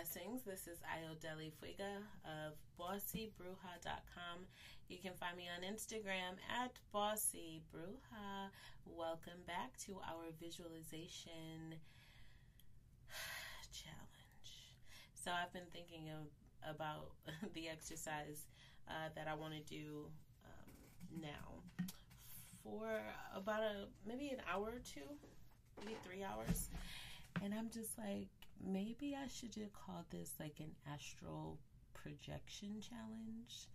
blessings. This is Ayodele Fuega of bossybruja.com. You can find me on Instagram at bossybruja. Welcome back to our visualization challenge. So I've been thinking of about the exercise uh, that I want to do um, now for about a maybe an hour or two, maybe three hours, and I'm just like maybe I should just call this like an astral projection challenge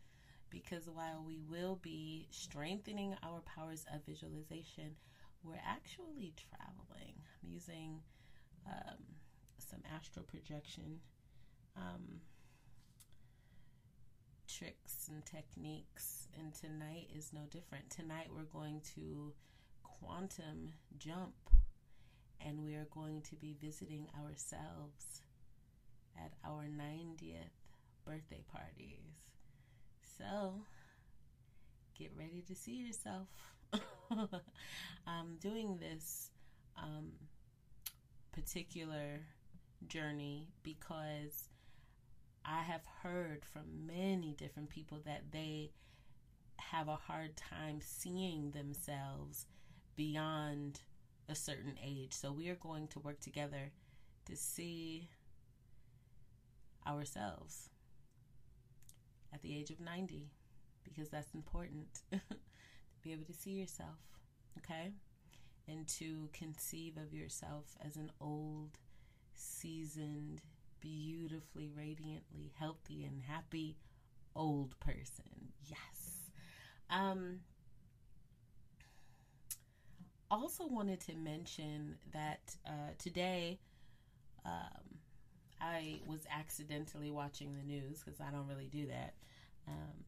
because while we will be strengthening our powers of visualization, we're actually traveling. I'm using um, some astral projection um, tricks and techniques, and tonight is no different. Tonight we're going to quantum jump and we are going to be visiting ourselves at our 90th birthday parties. So, get ready to see yourself. I'm doing this um, particular journey because I have heard from many different people that they have a hard time seeing themselves beyond a certain age. So we are going to work together to see ourselves at the age of 90 because that's important to be able to see yourself, okay? And to conceive of yourself as an old, seasoned, beautifully, radiantly healthy and happy old person. Yes. Um also wanted to mention that uh, today um, I was accidentally watching the news because I don't really do that. Um,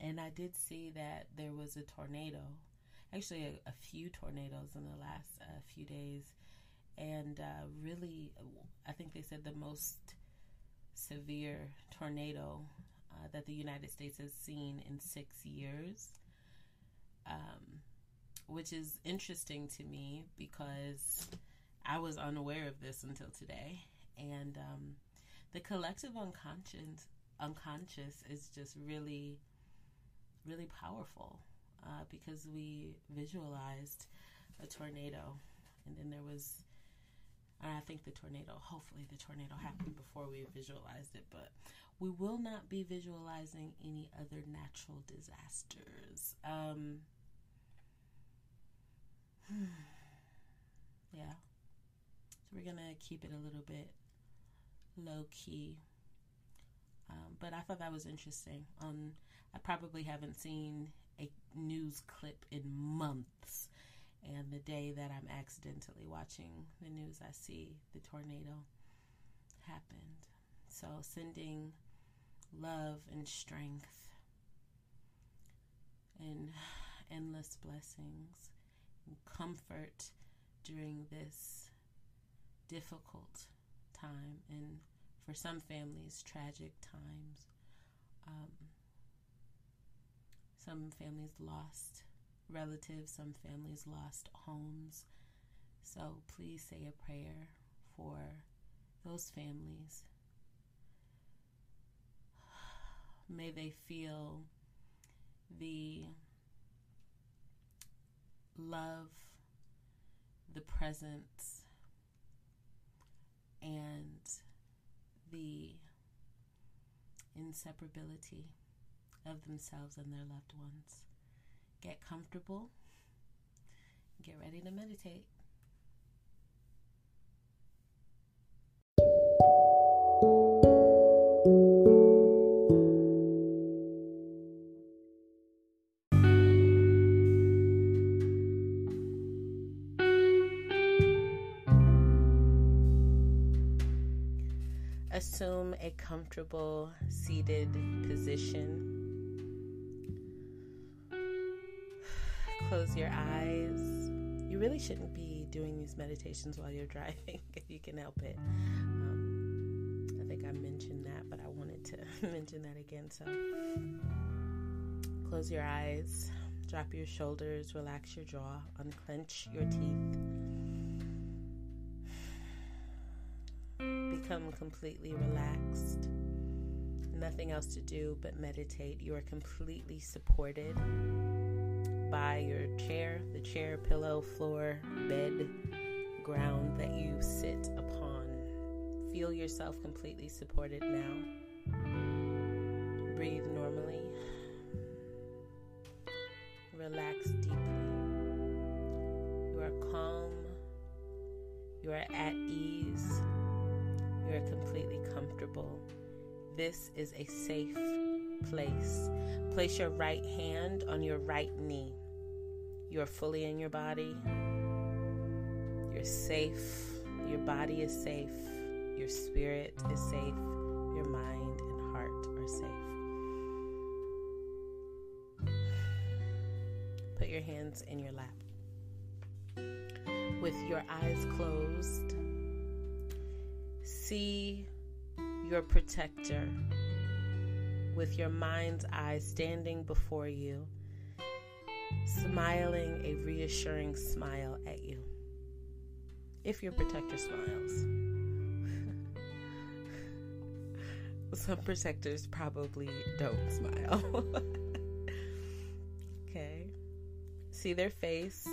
and I did see that there was a tornado, actually, a, a few tornadoes in the last uh, few days. And uh, really, I think they said the most severe tornado uh, that the United States has seen in six years. Um, which is interesting to me because I was unaware of this until today. And um, the collective unconscious unconscious is just really, really powerful uh, because we visualized a tornado, and then there was. I think the tornado, hopefully, the tornado happened before we visualized it, but we will not be visualizing any other natural disasters. Um, yeah. So we're gonna keep it a little bit low key. Um, but I thought that was interesting. Um, I probably haven't seen a news clip in months, and the day that I'm accidentally watching the news, I see the tornado happened. So sending love and strength and endless blessings comfort during this difficult time and for some families, tragic times. Um, some families lost relatives, some families lost homes. So please say a prayer for those families. May they feel the love, the presence, and the inseparability of themselves and their loved ones. Get comfortable, get ready to meditate. A comfortable seated position. Close your eyes. You really shouldn't be doing these meditations while you're driving if you can help it. Um, I think I mentioned that, but I wanted to mention that again. So close your eyes, drop your shoulders, relax your jaw, unclench your teeth become completely relaxed. Nothing else to do but meditate. You are completely supported by your chair, the chair, pillow, floor, bed, ground that you sit upon. Feel yourself completely supported now. Breathe normally. Relax deeply. You are calm. You are at ease. You are completely comfortable. This is a safe place. Place your right hand on your right knee. You are fully in your body. You're safe. Your body is safe. Your spirit is safe. Your mind and heart are safe. Put your hands in your lap. With your eyes closed, see your protector with your mind's eye standing before you, smiling a reassuring smile at you. If your protector smiles. Some protectors probably don't smile. okay. See their face,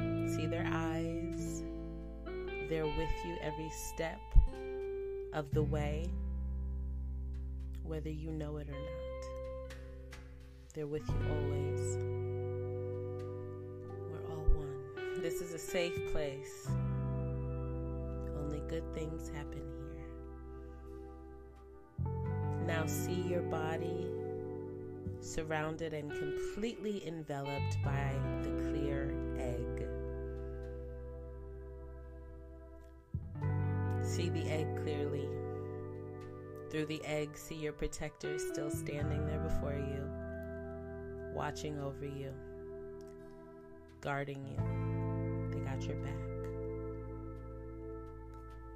see their eyes. They're with you every step of the way whether you know it or not. They're with you always. We're all one. This is a safe place. Only good things happen here. Now see your body surrounded and completely enveloped by the clear through the egg, see your protector still standing there before you, watching over you, guarding you. They got your back.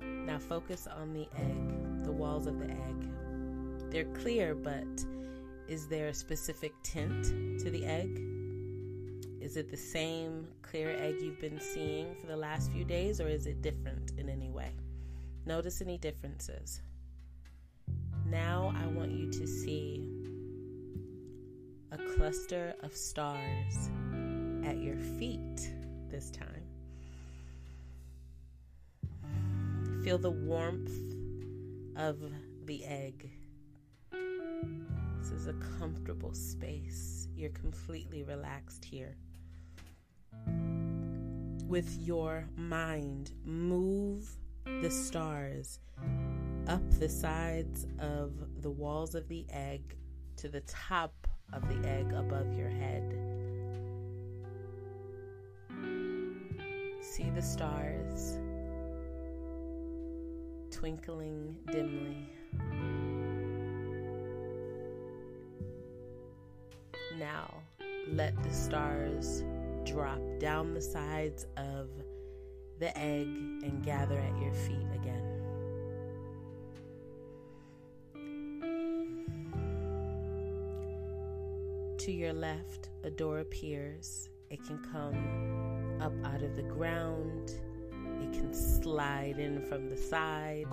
Now focus on the egg, the walls of the egg. They're clear, but is there a specific tint to the egg? Is it the same clear egg you've been seeing for the last few days, or is it different in any way? Notice any differences. Now I want you to see a cluster of stars at your feet this time. Feel the warmth of the egg. This is a comfortable space. You're completely relaxed here. With your mind, move the stars up the sides of the walls of the egg to the top of the egg above your head. See the stars twinkling dimly. Now, let the stars drop down the sides of the egg and gather at your feet again. To your left, a door appears. It can come up out of the ground, it can slide in from the side,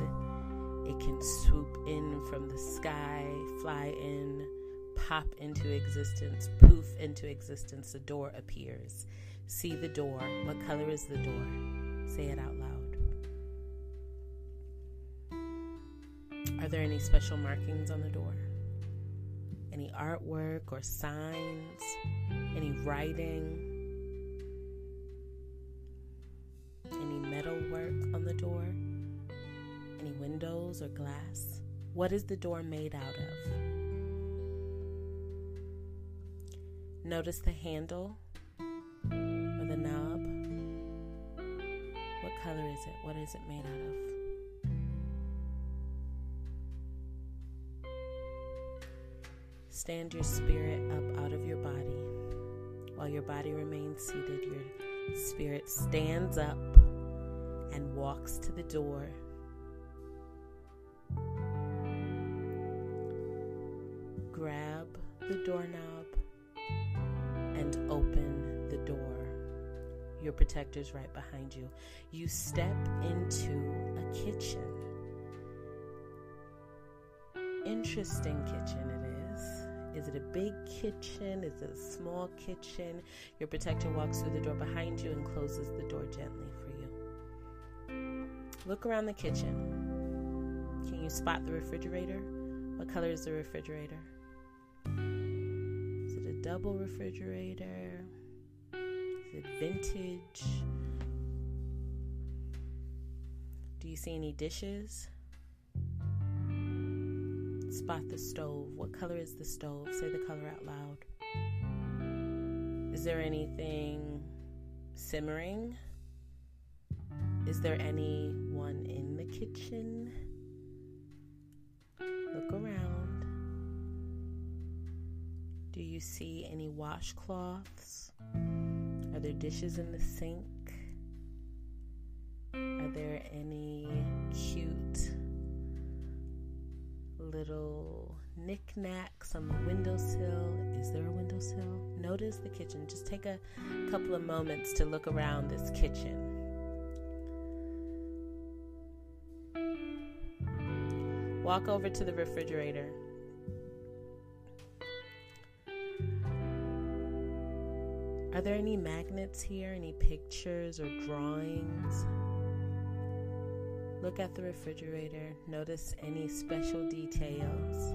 it can swoop in from the sky, fly in, pop into existence, poof into existence. The door appears. See the door. What color is the door? Say it out loud. Are there any special markings on the door? Any artwork or signs, any writing, any metal work on the door, any windows or glass. What is the door made out of? Notice the handle or the knob. What color is it? What is it made out of? Stand your spirit up out of your body. While your body remains seated, your spirit stands up and walks to the door. Grab the doorknob and open the door. Your protector's right behind you. You step into a kitchen. interesting kitchen it is. It a big kitchen? Is it a small kitchen? Your protector walks through the door behind you and closes the door gently for you. Look around the kitchen. Can you spot the refrigerator? What color is the refrigerator? Is it a double refrigerator? Is it vintage? Do you see any dishes? Spot the stove. What color is the stove? Say the color out loud. Is there anything simmering? Is there anyone in the kitchen? Look around. Do you see any washcloths? Are there dishes in the sink? Are there any cute little knickknacks on the windowsill? Is there a windowsill? Notice the kitchen. Just take a couple of moments to look around this kitchen. Walk over to the refrigerator. Are there any magnets here? Any pictures or drawings? Look at the refrigerator. Notice any special details.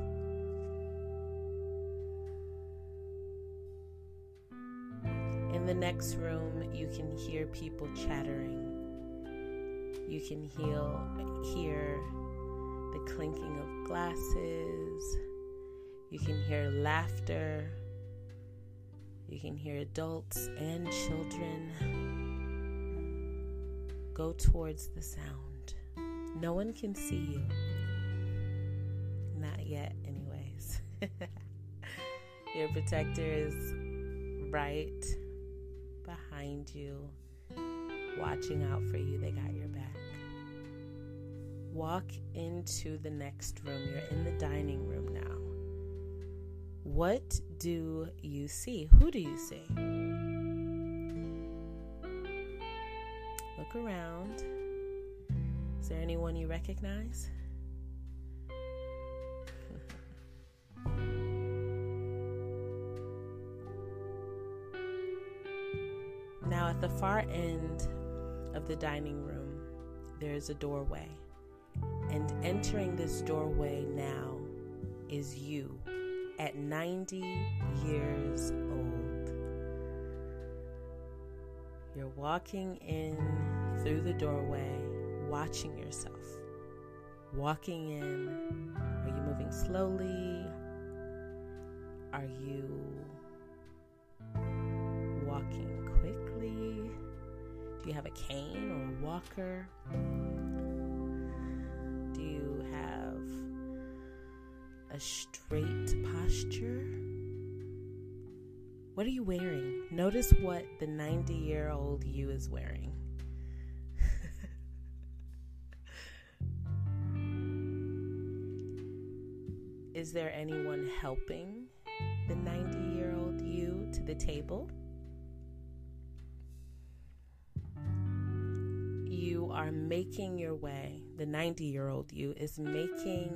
In the next room, you can hear people chattering. You can hear, hear the clinking of glasses. You can hear laughter. You can hear adults and children. Go towards the sound. No one can see you. Not yet, anyways. Your protector is right behind you, watching out for you. They got your back. Walk into the next room. You're in the dining room now. What do you see? Who do you see? Look around. Is there anyone you recognize? now, at the far end of the dining room, there is a doorway. And entering this doorway now is you at 90 years old. You're walking in through the doorway, watching yourself. Walking in. Are you moving slowly? Are you walking quickly? Do you have a cane or a walker? Do you have a straight posture? What are you wearing? Notice what the 90 year old you is wearing. Is there anyone helping the 90 year old you to the table? You are making your way, the 90 year old you is making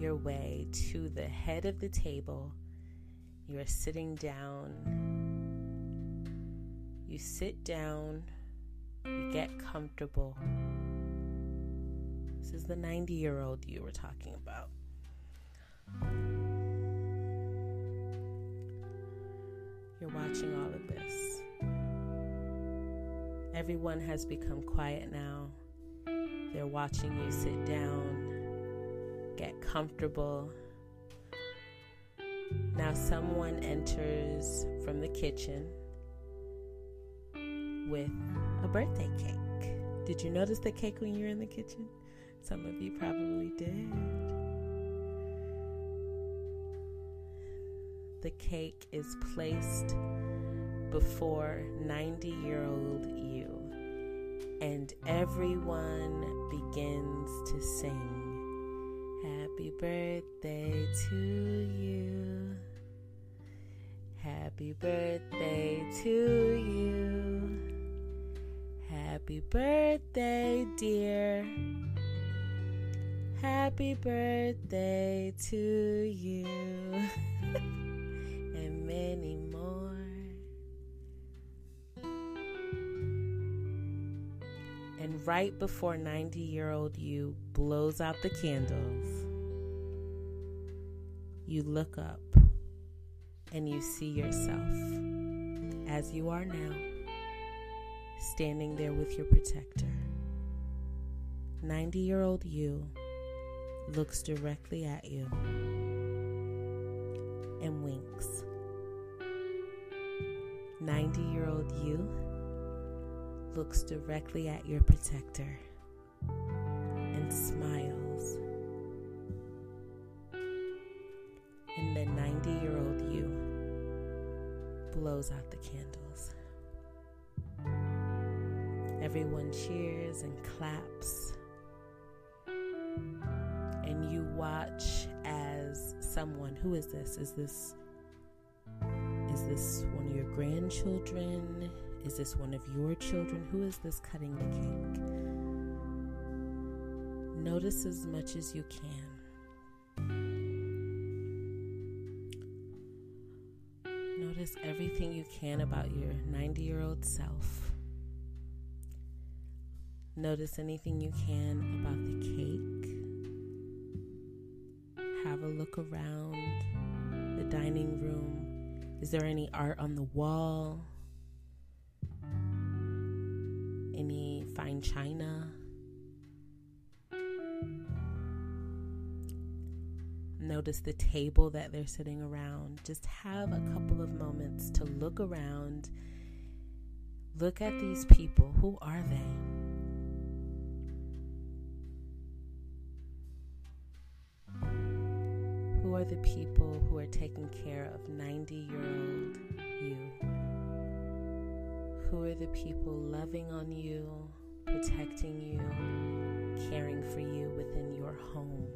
your way to the head of the table. You are sitting down. You sit down. You get comfortable. This is the 90 year old you were talking about. You're watching all of this. Everyone has become quiet now. They're watching you sit down get comfortable. Now, someone enters from the kitchen with a birthday cake. Did you notice the cake when you were in the kitchen? Some of you probably did. The cake is placed before 90 year old you, and everyone begins to sing. Happy birthday to you. Happy birthday to you. Happy birthday, dear. Happy birthday to you. many more. And right before 90 year old you blows out the candles, you look up and you see yourself as you are now, standing there with your protector. 90 year old you looks directly at you and winks. 90 year old you looks directly at your protector and smiles. And the 90 year old you blows out the candles. Everyone cheers and claps and you watch as someone who is this is this is this one of your grandchildren? Is this one of your children? Who is this cutting the cake? Notice as much as you can. Notice everything you can about your 90 year old self. Notice anything you can about the cake. Have a look around the dining room. Is there any art on the wall? Any fine china? Notice the table that they're sitting around. Just have a couple of moments to look around. Look at these people. Who are they? Are the people who are taking care of 90 year old you? Who are the people loving on you, protecting you, caring for you within your home?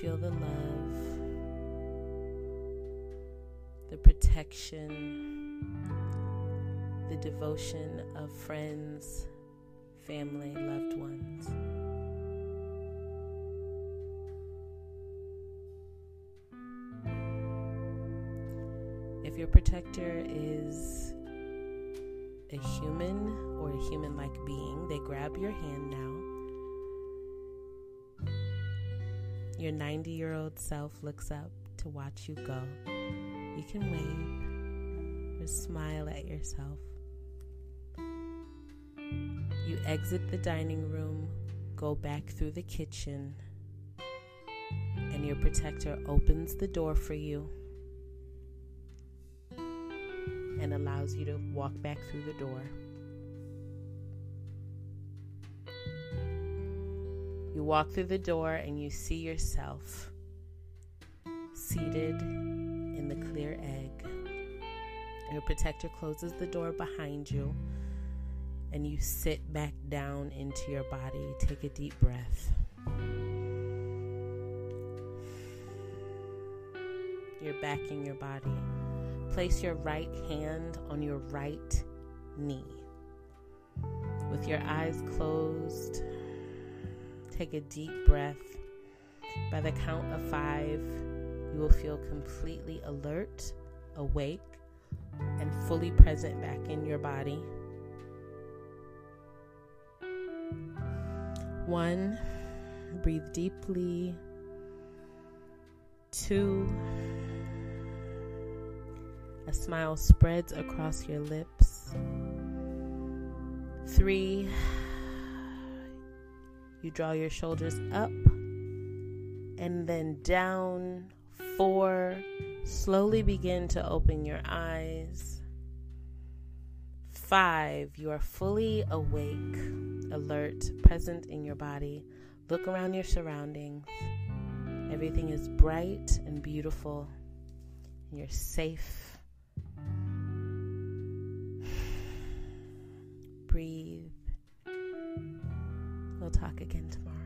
Feel the love, the protection, the devotion of friends, family, loved ones. Protector is a human or a human like being, they grab your hand now. Your 90 year old self looks up to watch you go. You can wave or smile at yourself. You exit the dining room, go back through the kitchen, and your protector opens the door for you and allows you to walk back through the door. You walk through the door and you see yourself seated in the clear egg. Your protector closes the door behind you and you sit back down into your body. Take a deep breath. You're back in your body. Place your right hand on your right knee. With your eyes closed, take a deep breath. By the count of five, you will feel completely alert, awake, and fully present back in your body. One, breathe deeply. Two, a smile spreads across your lips. Three, you draw your shoulders up and then down. Four, slowly begin to open your eyes. Five, you are fully awake, alert, present in your body. Look around your surroundings. Everything is bright and beautiful. You're safe breathe. We'll talk again tomorrow.